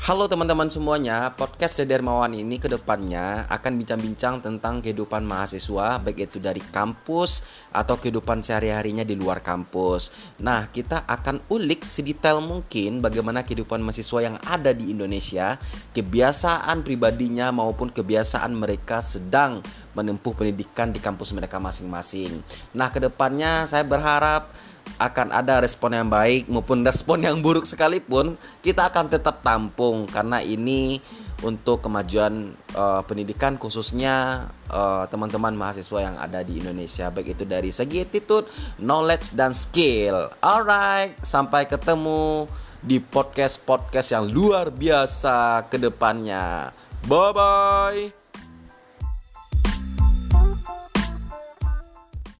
Halo teman-teman semuanya, podcast Dede Dermawan ini ke depannya akan bincang-bincang tentang kehidupan mahasiswa Baik itu dari kampus atau kehidupan sehari-harinya di luar kampus. Nah kita akan ulik sedetail mungkin bagaimana kehidupan mahasiswa yang ada di Indonesia Kebiasaan pribadinya maupun kebiasaan mereka sedang menempuh pendidikan di kampus mereka masing-masing. Nah ke depannya saya berharap akan ada respon yang baik maupun respon yang buruk sekalipun kita akan tetap tampung karena ini untuk kemajuan uh, pendidikan khususnya teman teman-teman mahasiswa yang ada di Indonesia baik itu dari segi attitude, knowledge dan skill. Alright, sampai ketemu di podcast-podcast yang luar biasa ke depannya. Bye bye.